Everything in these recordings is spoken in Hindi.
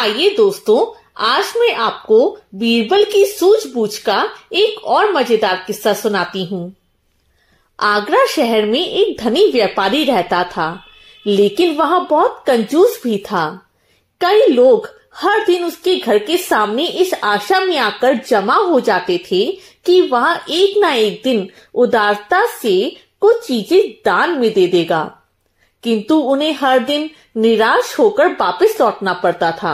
आइए दोस्तों, आज मैं आपको बीरबल की सूझबूझ का एक और मज़ेदार किस्सा सुनाती हूँ। आगरा शहर में एक धनी व्यापारी रहता था, लेकिन वहाँ बहुत कंजूस भी था। कई लोग हर दिन उसके घर के सामने इस आशा में आकर जमा हो जाते थे कि वह एक ना एक दिन उदारता से कुछ चीज़ें दान में दे देगा। किंतु उन्हें हर दिन निराश होकर वापस लौटना पड़ता था।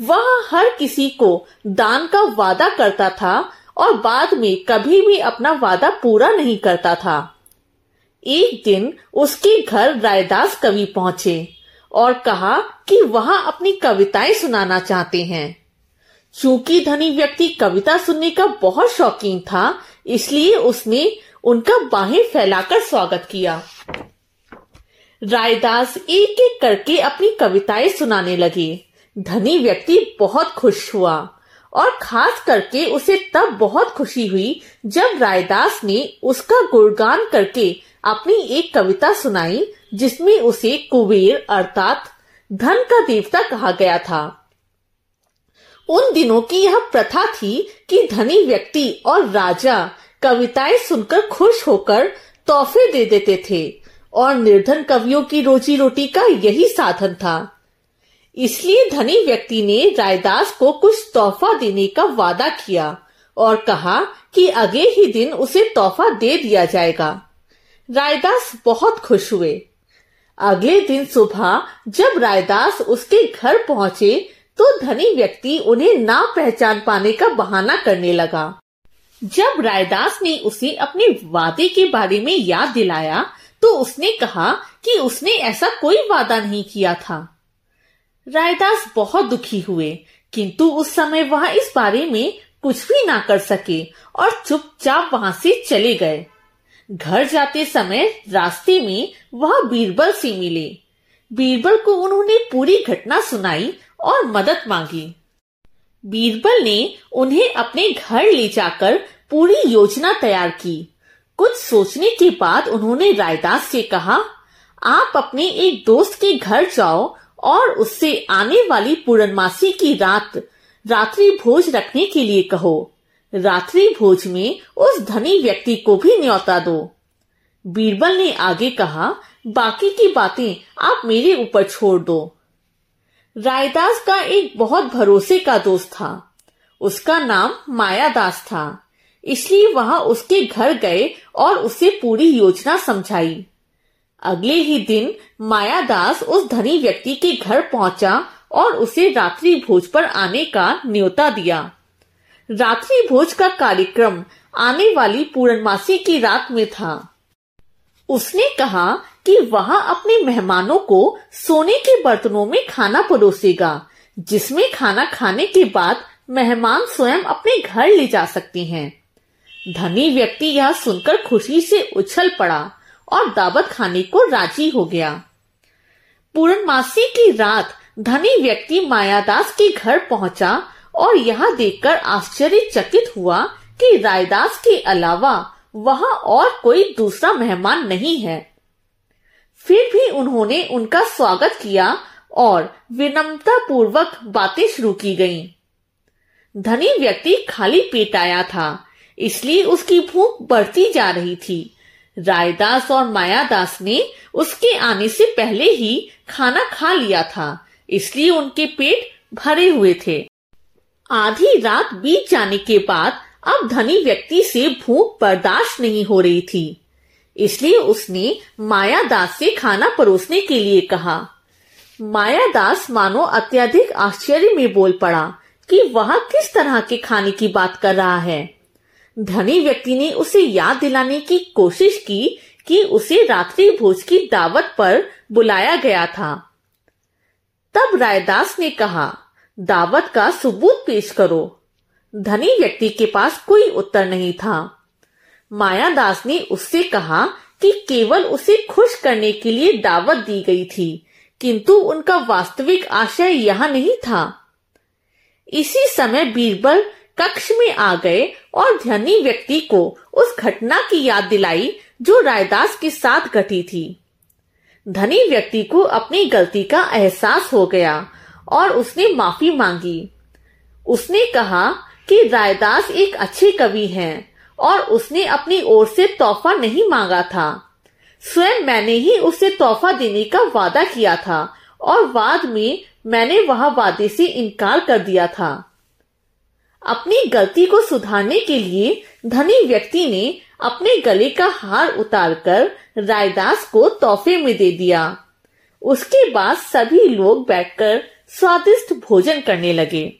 वह हर किसी को दान का वादा करता था और बाद में कभी भी अपना वादा पूरा नहीं करता था। एक दिन उसके घर रायदास कवि पहुँचे और कहा कि वह अपनी कविताएँ सुनाना चाहते हैं। चूँकि धनी व्यक्ति कविता सुनने का बहुत शौकीन था, इसलिए उसने उनका बाहें फैलाकर स्वागत किया। रायदास एक एक करके अपनी कविताएँ सुनाने लगे। धनी व्यक्ति बहुत खुश हुआ और खास करके उसे तब बहुत खुशी हुई जब रायदास ने उसका गुणगान करके अपनी एक कविता सुनाई, जिसमें उसे कुबेर अर्थात धन का देवता कहा गया था। उन दिनों की यह प्रथा थी कि धनी व्यक्ति और राजा कविताएँ सुनकर खुश होकर तोहफे दे देते थे और निर्धन कवियों की रोजी रोटी का यही साधन था। इसलिए धनी व्यक्ति ने रायदास को कुछ तोहफा देने का वादा किया और कहा कि अगले ही दिन उसे तोहफा दे दिया जाएगा। रायदास बहुत खुश हुए। अगले दिन सुबह जब रायदास उसके घर पहुँचे तो धनी व्यक्ति उन्हें ना पहचान पाने का बहाना करने लगा। जब रायदास ने उसे अपने वादे के बारे में याद दिलाया तो उसने कहा कि उसने ऐसा कोई वादा नहीं किया था। रायदास बहुत दुखी हुए, किंतु उस समय वह इस बारे में कुछ भी ना कर सके और चुपचाप वहाँ से चले गए। घर जाते समय रास्ते में वह बीरबल से मिले। बीरबल को उन्होंने पूरी घटना सुनाई और मदद मांगी। बीरबल ने उन्हें अपने घर ले जाकर पूरी योजना तैयार की। कुछ सोचने के बाद उन्होंने रायदास से कहा, आप अपने एक दोस्त के घर जाओ और उससे आने वाली पूर्णमासी की रात रात्रि भोज रखने के लिए कहो। रात्रि भोज में उस धनी व्यक्ति को भी न्योता दो। बीरबल ने आगे कहा, बाकी की बातें आप मेरे ऊपर छोड़ दो। रायदास का एक बहुत भरोसे का दोस्त था। उसका नाम मायादास था। इसलिए वहाँ उसके घर गए और उसे पूरी योजना समझाई। अगले ही दिन मायादास उस धनी व्यक्ति के घर पहुँचा और उसे रात्रि भोज पर आने का न्योता दिया। रात्रि भोज का कार्यक्रम आने वाली पूर्णमासी की रात में था। उसने कहा कि वहाँ अपने मेहमानों को सोने के बर्तनों में खाना परोसेगा, जिसमें खाना खाने के बाद मेहमान स्वयं अपने घर ले जा सकते हैं। धनी व्यक्ति यह सुनकर खुशी से उछल पड़ा और दावत खाने को राज़ी हो गया पूर्णमासी की रात धनी व्यक्ति मायादास के घर पहुँचा और यह देखकर आश्चर्यचकित हुआ कि रायदास के अलावा वहाँ और कोई दूसरा मेहमान नहीं है फिर भी उन्होंने उनका स्वागत किया और विनम्रता पूर्वक बातें शुरू की गईं। धनी व्यक्ति खाली पेट आया था, इसलिए उसकी भूख बढ़ती जा रही थी रायदास और मायादास ने उसके आने से पहले ही खाना खा लिया था, इसलिए उनके पेट भरे हुए थे। आधी रात बीत जाने के बाद अब धनी व्यक्ति से भूख बर्दाश्त नहीं हो रही थी, इसलिए उसने मायादास से खाना परोसने के लिए कहा। मायादास मानो अत्यधिक आश्चर्य में बोल पड़ा कि वह किस तरह के खाने की बात कर रहा है। धनी व्यक्ति ने उसे याद दिलाने की कोशिश की कि उसे रात्रि भोज की दावत पर बुलाया गया था। तब रायदास ने कहा, दावत का सबूत पेश करो। धनी व्यक्ति के पास कोई उत्तर नहीं था। मायादास ने उससे कहा कि केवल उसे खुश करने के लिए दावत दी गई थी, किंतु उनका वास्तविक आशय यह नहीं था। इसी समय बीरबल कक्ष में आ गए और धनी व्यक्ति को उस घटना की याद दिलाई जो रायदास के साथ घटी थी। धनी व्यक्ति को अपनी गलती का एहसास हो गया और उसने माफ़ी मांगी। उसने कहा कि रायदास एक अच्छे कवि हैं और उसने अपनी ओर से तोहफा नहीं मांगा था। स्वयं मैंने ही उसे तोहफा देने का वादा किया था और बाद में मैंने वह वादे से इनकार कर दिया था। अपनी गलती को सुधारने के लिए धनी व्यक्ति ने अपने गले का हार उतारकर रायदास को तोहफे में दे दिया। उसके बाद सभी लोग बैठकर स्वादिष्ट भोजन करने लगे।